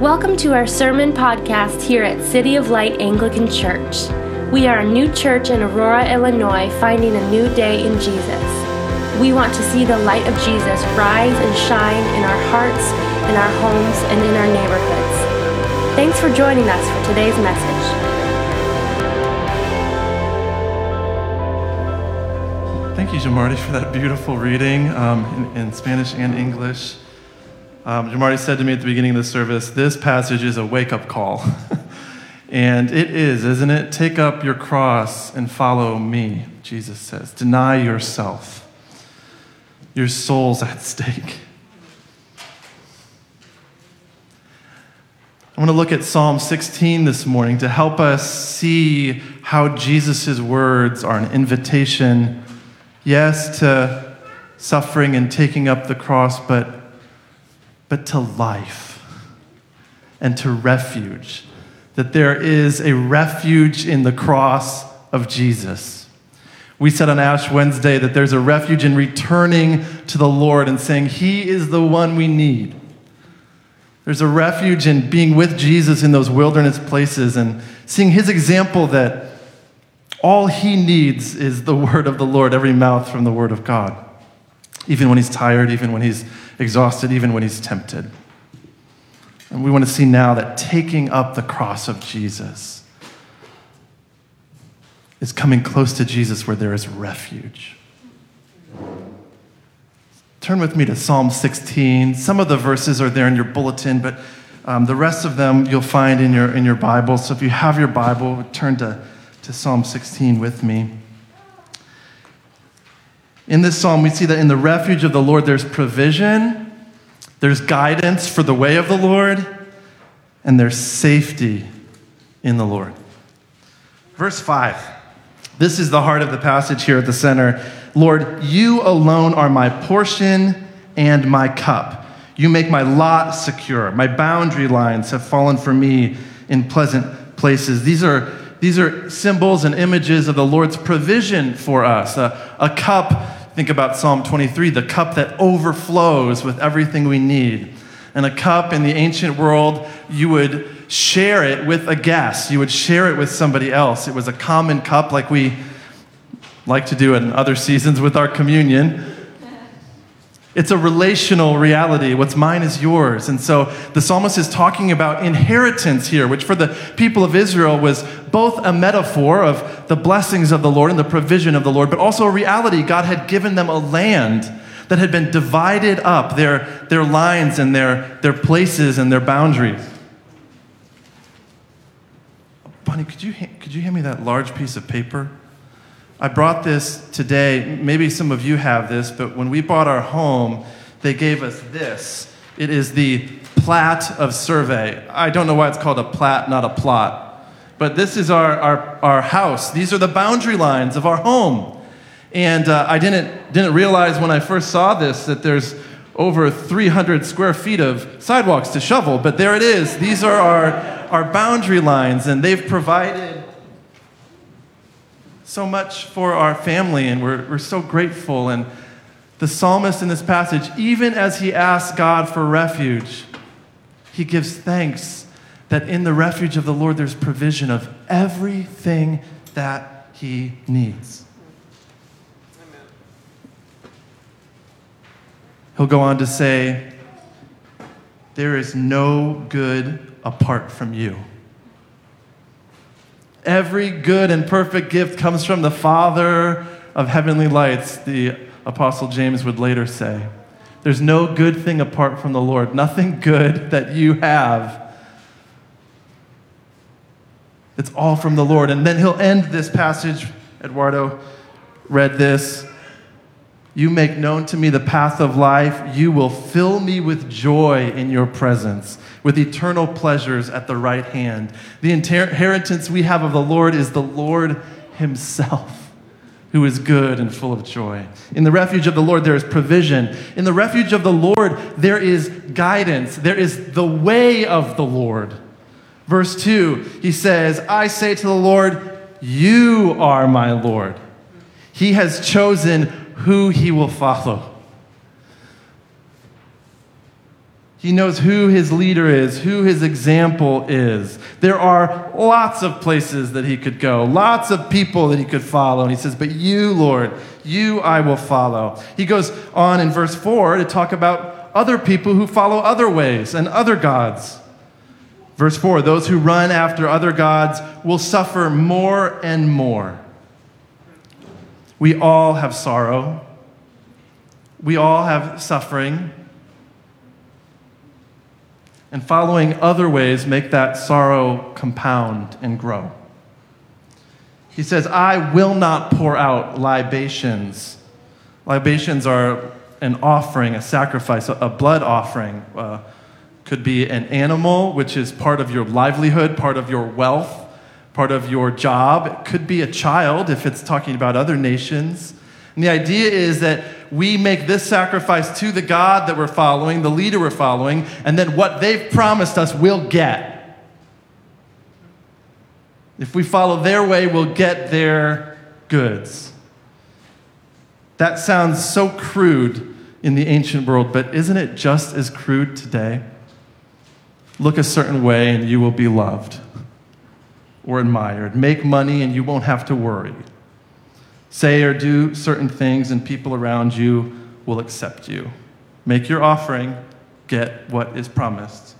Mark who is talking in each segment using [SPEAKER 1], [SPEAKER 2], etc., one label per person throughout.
[SPEAKER 1] Welcome to our sermon podcast here at City of Light Anglican Church. We are a new church in Aurora, Illinois, finding a new day in Jesus. We want to see the light of Jesus rise and shine in our hearts, in our homes, and in our neighborhoods. Thanks for joining us for today's message.
[SPEAKER 2] Thank you, Jamarty, for that beautiful reading um, in, in Spanish and English. Um, Jamarty said to me at the beginning of the service, This passage is a wake up call. and it is, isn't it? Take up your cross and follow me, Jesus says. Deny yourself. Your soul's at stake. I want to look at Psalm 16 this morning to help us see how Jesus' words are an invitation, yes, to suffering and taking up the cross, but but to life and to refuge. That there is a refuge in the cross of Jesus. We said on Ash Wednesday that there's a refuge in returning to the Lord and saying, He is the one we need. There's a refuge in being with Jesus in those wilderness places and seeing His example that all He needs is the word of the Lord, every mouth from the word of God, even when He's tired, even when He's exhausted even when he's tempted. And we want to see now that taking up the cross of Jesus is coming close to Jesus where there is refuge. Turn with me to Psalm 16. Some of the verses are there in your bulletin, but um, the rest of them you'll find in your, in your Bible. So if you have your Bible, turn to, to Psalm 16 with me. In this psalm, we see that in the refuge of the Lord, there's provision, there's guidance for the way of the Lord, and there's safety in the Lord. Verse 5. This is the heart of the passage here at the center. Lord, you alone are my portion and my cup. You make my lot secure. My boundary lines have fallen for me in pleasant places. These are, these are symbols and images of the Lord's provision for us. A, a cup Think about Psalm 23, the cup that overflows with everything we need. And a cup in the ancient world, you would share it with a guest. You would share it with somebody else. It was a common cup, like we like to do in other seasons with our communion. It's a relational reality. What's mine is yours. And so the psalmist is talking about inheritance here, which for the people of Israel was both a metaphor of the blessings of the Lord and the provision of the Lord, but also a reality. God had given them a land that had been divided up, their, their lines and their, their places and their boundaries. Bunny, could you, could you hand me that large piece of paper? I brought this today. Maybe some of you have this, but when we bought our home, they gave us this. It is the plat of survey. I don't know why it's called a plat, not a plot. But this is our, our, our house. These are the boundary lines of our home. And uh, I didn't, didn't realize when I first saw this that there's over 300 square feet of sidewalks to shovel, but there it is. These are our, our boundary lines, and they've provided so much for our family, and we're, we're so grateful. And the psalmist in this passage, even as he asks God for refuge, he gives thanks that in the refuge of the Lord there's provision of everything that he needs. He'll go on to say, There is no good apart from you. Every good and perfect gift comes from the Father of heavenly lights, the Apostle James would later say. There's no good thing apart from the Lord, nothing good that you have. It's all from the Lord. And then he'll end this passage. Eduardo read this. You make known to me the path of life. You will fill me with joy in your presence, with eternal pleasures at the right hand. The inheritance we have of the Lord is the Lord Himself, who is good and full of joy. In the refuge of the Lord, there is provision. In the refuge of the Lord, there is guidance. There is the way of the Lord. Verse 2, he says, I say to the Lord, You are my Lord. He has chosen who he will follow. He knows who his leader is, who his example is. There are lots of places that he could go, lots of people that he could follow. And he says, But you, Lord, you I will follow. He goes on in verse 4 to talk about other people who follow other ways and other gods. Verse 4 Those who run after other gods will suffer more and more. We all have sorrow, we all have suffering and following other ways make that sorrow compound and grow. He says, I will not pour out libations. Libations are an offering, a sacrifice, a blood offering. Uh, could be an animal, which is part of your livelihood, part of your wealth, part of your job. It could be a child if it's talking about other nations. And the idea is that we make this sacrifice to the God that we're following, the leader we're following, and then what they've promised us we'll get. If we follow their way, we'll get their goods. That sounds so crude in the ancient world, but isn't it just as crude today? Look a certain way and you will be loved or admired. Make money and you won't have to worry. Say or do certain things, and people around you will accept you. Make your offering, get what is promised.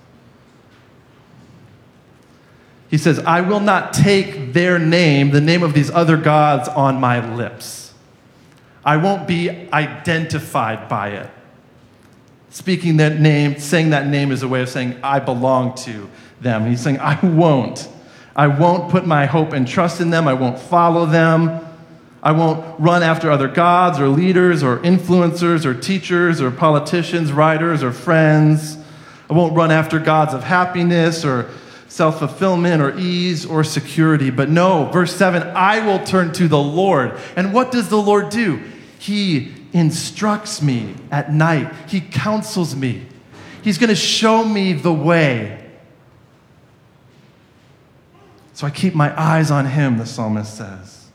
[SPEAKER 2] He says, I will not take their name, the name of these other gods, on my lips. I won't be identified by it. Speaking that name, saying that name is a way of saying, I belong to them. He's saying, I won't. I won't put my hope and trust in them. I won't follow them. I won't run after other gods or leaders or influencers or teachers or politicians, writers or friends. I won't run after gods of happiness or self fulfillment or ease or security. But no, verse 7 I will turn to the Lord. And what does the Lord do? He instructs me at night, He counsels me. He's going to show me the way. So I keep my eyes on Him, the psalmist says.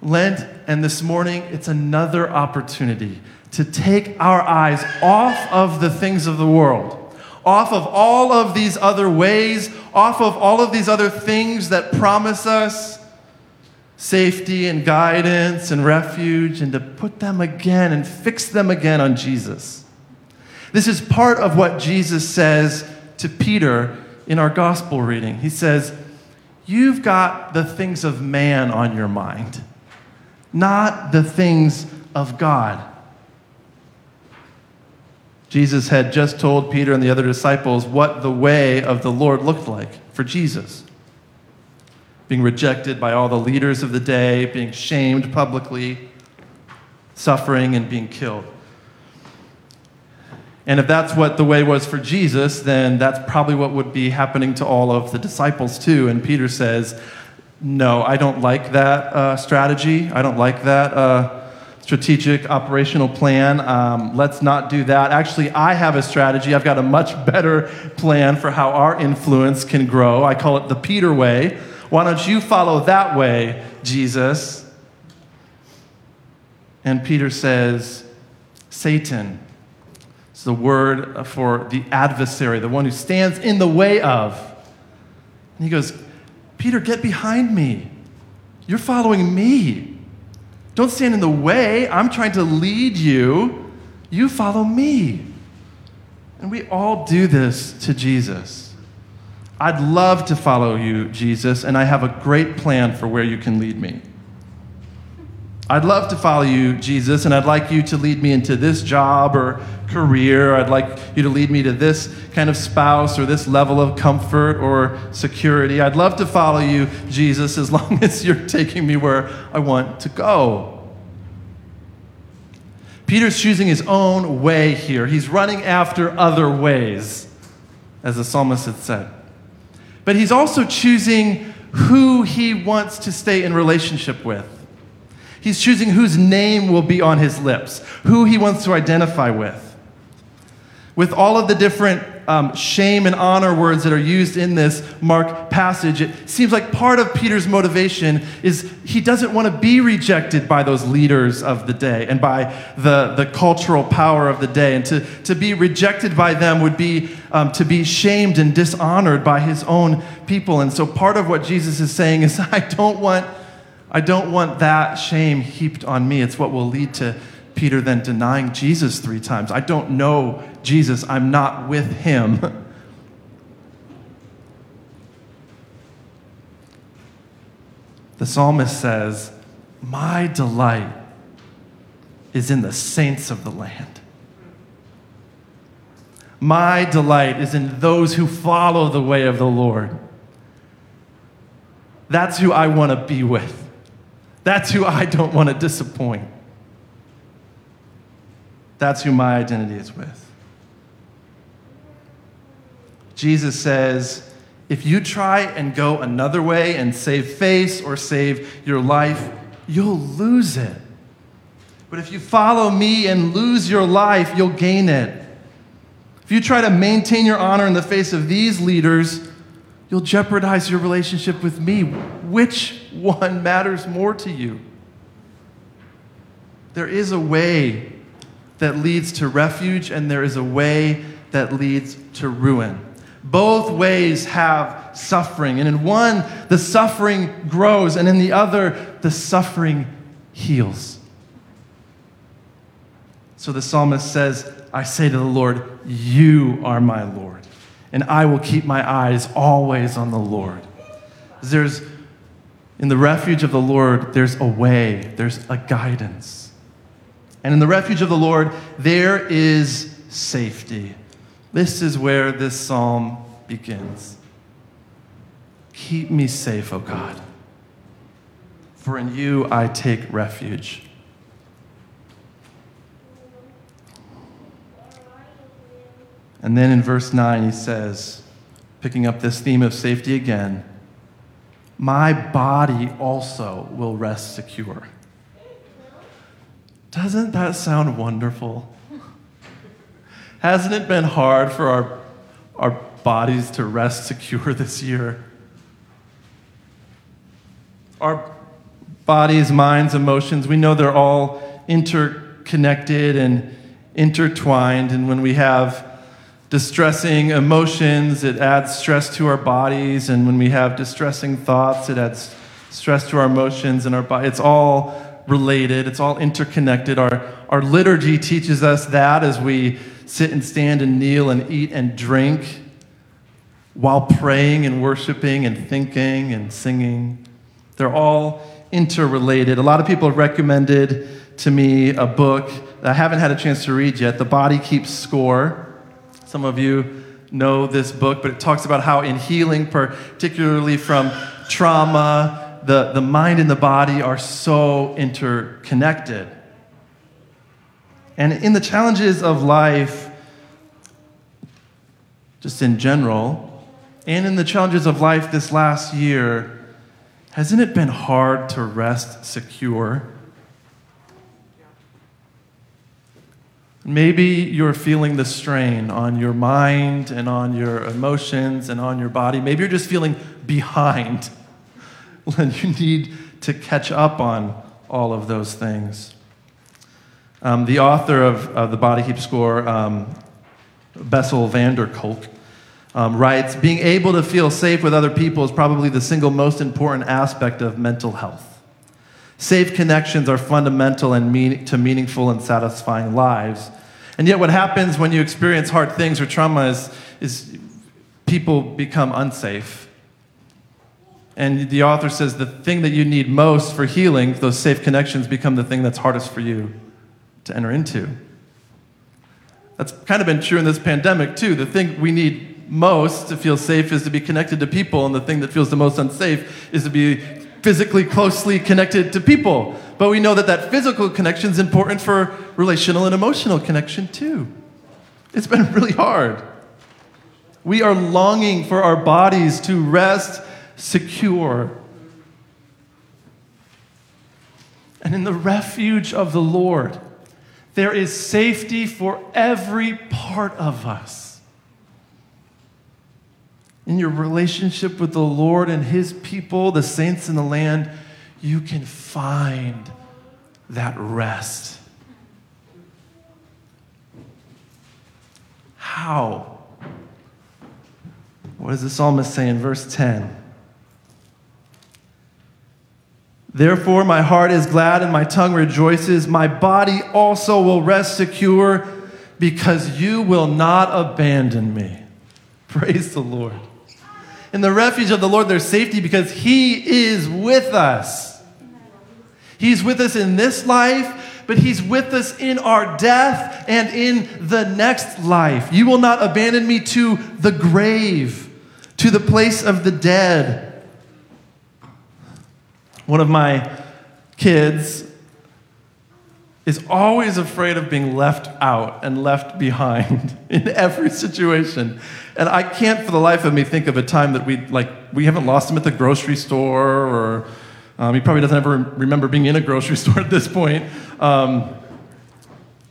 [SPEAKER 2] Lent and this morning, it's another opportunity to take our eyes off of the things of the world, off of all of these other ways, off of all of these other things that promise us safety and guidance and refuge, and to put them again and fix them again on Jesus. This is part of what Jesus says to Peter in our gospel reading. He says, You've got the things of man on your mind not the things of God. Jesus had just told Peter and the other disciples what the way of the Lord looked like for Jesus being rejected by all the leaders of the day, being shamed publicly, suffering, and being killed. And if that's what the way was for Jesus, then that's probably what would be happening to all of the disciples too. And Peter says, no, I don't like that uh, strategy. I don't like that uh, strategic operational plan. Um, let's not do that. Actually, I have a strategy. I've got a much better plan for how our influence can grow. I call it the Peter way. Why don't you follow that way, Jesus? And Peter says, Satan. The word for the adversary, the one who stands in the way of. And he goes, Peter, get behind me. You're following me. Don't stand in the way. I'm trying to lead you. You follow me. And we all do this to Jesus. I'd love to follow you, Jesus, and I have a great plan for where you can lead me. I'd love to follow you, Jesus, and I'd like you to lead me into this job or career. I'd like you to lead me to this kind of spouse or this level of comfort or security. I'd love to follow you, Jesus, as long as you're taking me where I want to go. Peter's choosing his own way here. He's running after other ways, as the psalmist had said. But he's also choosing who he wants to stay in relationship with. He's choosing whose name will be on his lips, who he wants to identify with. with all of the different um, shame and honor words that are used in this Mark passage, it seems like part of Peter's motivation is he doesn't want to be rejected by those leaders of the day and by the, the cultural power of the day. And to, to be rejected by them would be um, to be shamed and dishonored by his own people. And so part of what Jesus is saying is, I don't want, I don't want that shame heaped on me. It's what will lead to Peter then denying Jesus three times. I don't know Jesus, I'm not with him. The psalmist says, My delight is in the saints of the land. My delight is in those who follow the way of the Lord. That's who I want to be with. That's who I don't want to disappoint. That's who my identity is with. Jesus says, if you try and go another way and save face or save your life, you'll lose it. But if you follow me and lose your life, you'll gain it. If you try to maintain your honor in the face of these leaders, you'll jeopardize your relationship with me. Which one matters more to you? There is a way that leads to refuge, and there is a way that leads to ruin. Both ways have suffering. And in one, the suffering grows, and in the other, the suffering heals. So the psalmist says, I say to the Lord, You are my Lord, and I will keep my eyes always on the Lord. There's, in the refuge of the Lord, there's a way, there's a guidance. And in the refuge of the Lord, there is safety. This is where this psalm begins. Keep me safe, O God, for in you I take refuge. And then in verse 9, he says, picking up this theme of safety again, my body also will rest secure. Doesn't that sound wonderful? Hasn't it been hard for our, our bodies to rest secure this year? Our bodies, minds, emotions, we know they're all interconnected and intertwined. And when we have distressing emotions, it adds stress to our bodies. And when we have distressing thoughts, it adds stress to our emotions and our body. It's all related, it's all interconnected. Our, our liturgy teaches us that as we sit and stand and kneel and eat and drink while praying and worshiping and thinking and singing. They're all interrelated. A lot of people have recommended to me a book that I haven't had a chance to read yet The Body Keeps Score. Some of you know this book, but it talks about how in healing, particularly from trauma, the, the mind and the body are so interconnected. And in the challenges of life, just in general, and in the challenges of life this last year, hasn't it been hard to rest secure? Maybe you're feeling the strain on your mind and on your emotions and on your body. Maybe you're just feeling behind when you need to catch up on all of those things. Um, the author of, of, The Body Keeps Score, um, Bessel van der Kolk, um, writes Being able to feel safe with other people is probably the single most important aspect of mental health. Safe connections are fundamental and mean, to meaningful and satisfying lives. And yet, what happens when you experience hard things or trauma is, is people become unsafe. And the author says the thing that you need most for healing, those safe connections, become the thing that's hardest for you to enter into. That's kind of been true in this pandemic, too. The thing we need most to feel safe is to be connected to people, and the thing that feels the most unsafe is to be physically closely connected to people. But we know that that physical connection is important for relational and emotional connection, too. It's been really hard. We are longing for our bodies to rest secure and in the refuge of the Lord There is safety for every part of us. In your relationship with the Lord and His people, the saints in the land, you can find that rest. How? What does the psalmist say in verse 10? Therefore, my heart is glad and my tongue rejoices. My body also will rest secure because you will not abandon me. Praise the Lord. In the refuge of the Lord, there's safety because He is with us. He's with us in this life, but He's with us in our death and in the next life. You will not abandon me to the grave, to the place of the dead. One of my kids is always afraid of being left out and left behind in every situation. And I can't for the life of me think of a time that we like we haven't lost him at the grocery store or um, he probably doesn't ever remember being in a grocery store at this point. Um,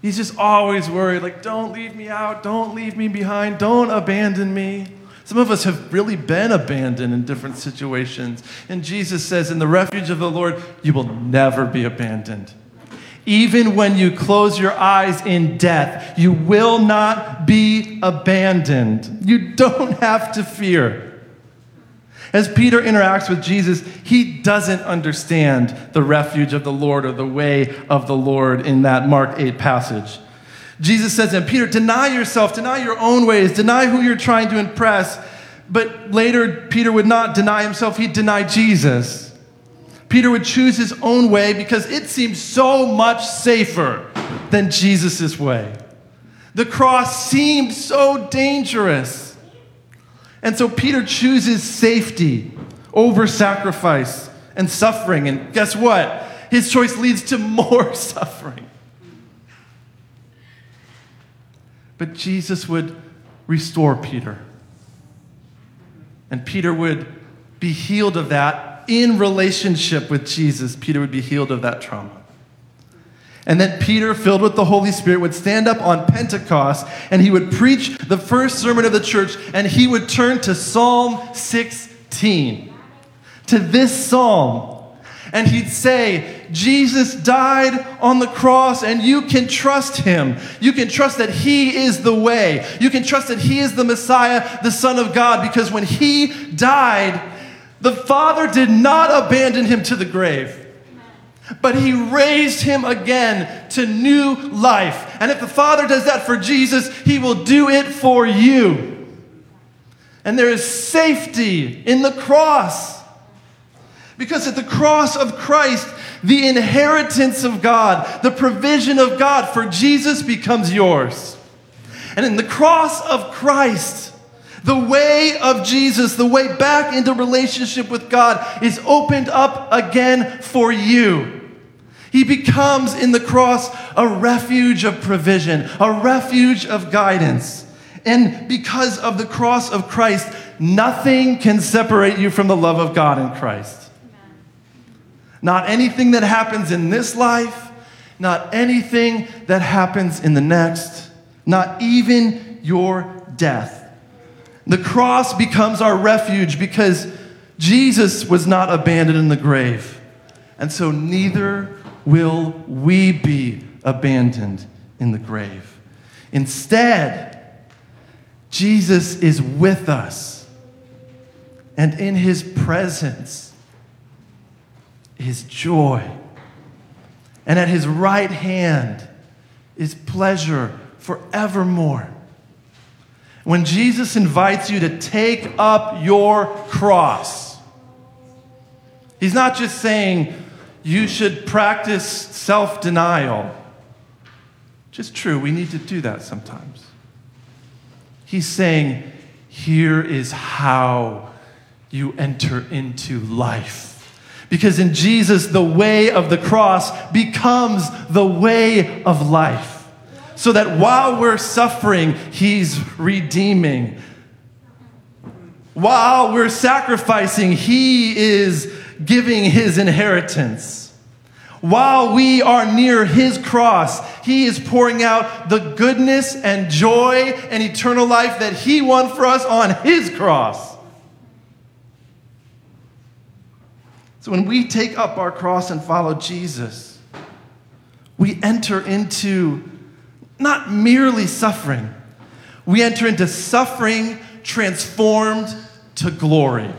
[SPEAKER 2] he's just always worried, like, don't leave me out, don't leave me behind, don't abandon me. Some of us have really been abandoned in different situations. And Jesus says, In the refuge of the Lord, you will never be abandoned. Even when you close your eyes in death, you will not be abandoned. You don't have to fear. As Peter interacts with Jesus, he doesn't understand the refuge of the Lord or the way of the Lord in that Mark 8 passage. Jesus says to him, Peter, deny yourself, deny your own ways, deny who you're trying to impress. But later, Peter would not deny himself, he'd deny Jesus. Peter would choose his own way because it seemed so much safer than Jesus' way. The cross seemed so dangerous. And so Peter chooses safety over sacrifice and suffering. And guess what? His choice leads to more suffering. But Jesus would restore Peter. And Peter would be healed of that in relationship with Jesus. Peter would be healed of that trauma. And then Peter, filled with the Holy Spirit, would stand up on Pentecost and he would preach the first sermon of the church and he would turn to Psalm 16, to this psalm. And he'd say, Jesus died on the cross, and you can trust him. You can trust that he is the way. You can trust that he is the Messiah, the Son of God, because when he died, the Father did not abandon him to the grave but he raised him again to new life. And if the Father does that for Jesus, he will do it for you. And there is safety in the cross. Because at the cross of Christ, the inheritance of God, the provision of God for Jesus becomes yours. And in the cross of Christ, the way of Jesus, the way back into relationship with God, is opened up again for you. He becomes in the cross a refuge of provision, a refuge of guidance. And because of the cross of Christ, nothing can separate you from the love of God in Christ. Not anything that happens in this life, not anything that happens in the next, not even your death. The cross becomes our refuge because Jesus was not abandoned in the grave. And so neither will we be abandoned in the grave. Instead, Jesus is with us. And in his presence, is joy. And at his right hand is pleasure forevermore. When Jesus invites you to take up your cross, he's not just saying you should practice self denial. Just true, we need to do that sometimes. He's saying, here is how you enter into life. Because in Jesus, the way of the cross becomes the way of life. So that while we're suffering, He's redeeming. While we're sacrificing, He is giving His inheritance. While we are near His cross, He is pouring out the goodness and joy and eternal life that He won for us on His cross. So when we take up our cross and follow Jesus, we enter into not merely suffering, we enter into suffering transformed to glory.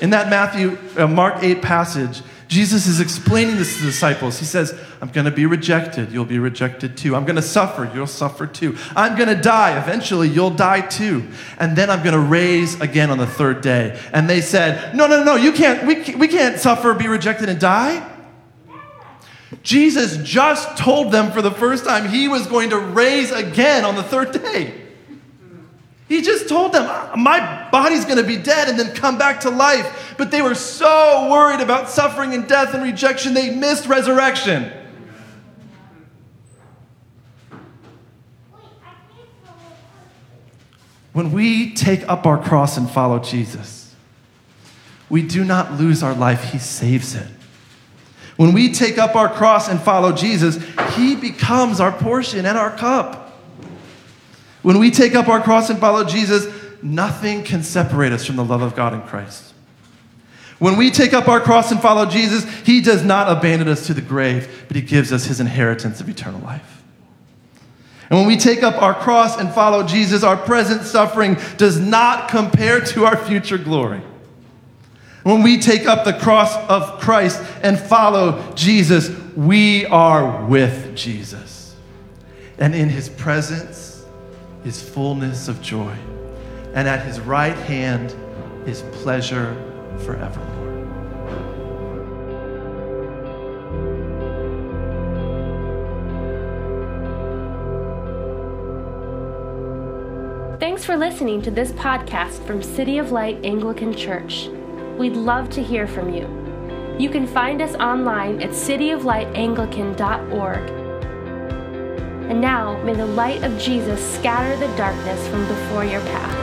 [SPEAKER 2] In that Matthew, uh, Mark 8 passage, Jesus is explaining this to the disciples. He says, I'm going to be rejected. You'll be rejected too. I'm going to suffer. You'll suffer too. I'm going to die. Eventually, you'll die too. And then I'm going to raise again on the third day. And they said, No, no, no, you can't. We, we can't suffer, be rejected, and die. Jesus just told them for the first time he was going to raise again on the third day. He just told them, My body's going to be dead and then come back to life. But they were so worried about suffering and death and rejection, they missed resurrection. When we take up our cross and follow Jesus, we do not lose our life, He saves it. When we take up our cross and follow Jesus, He becomes our portion and our cup. When we take up our cross and follow Jesus, nothing can separate us from the love of God in Christ. When we take up our cross and follow Jesus, He does not abandon us to the grave, but He gives us His inheritance of eternal life. And when we take up our cross and follow Jesus, our present suffering does not compare to our future glory. When we take up the cross of Christ and follow Jesus, we are with Jesus. And in His presence, is fullness of joy, and at his right hand is pleasure forevermore.
[SPEAKER 1] Thanks for listening to this podcast from City of Light Anglican Church. We'd love to hear from you. You can find us online at cityoflightanglican.org and now may the light of Jesus scatter the darkness from before your path.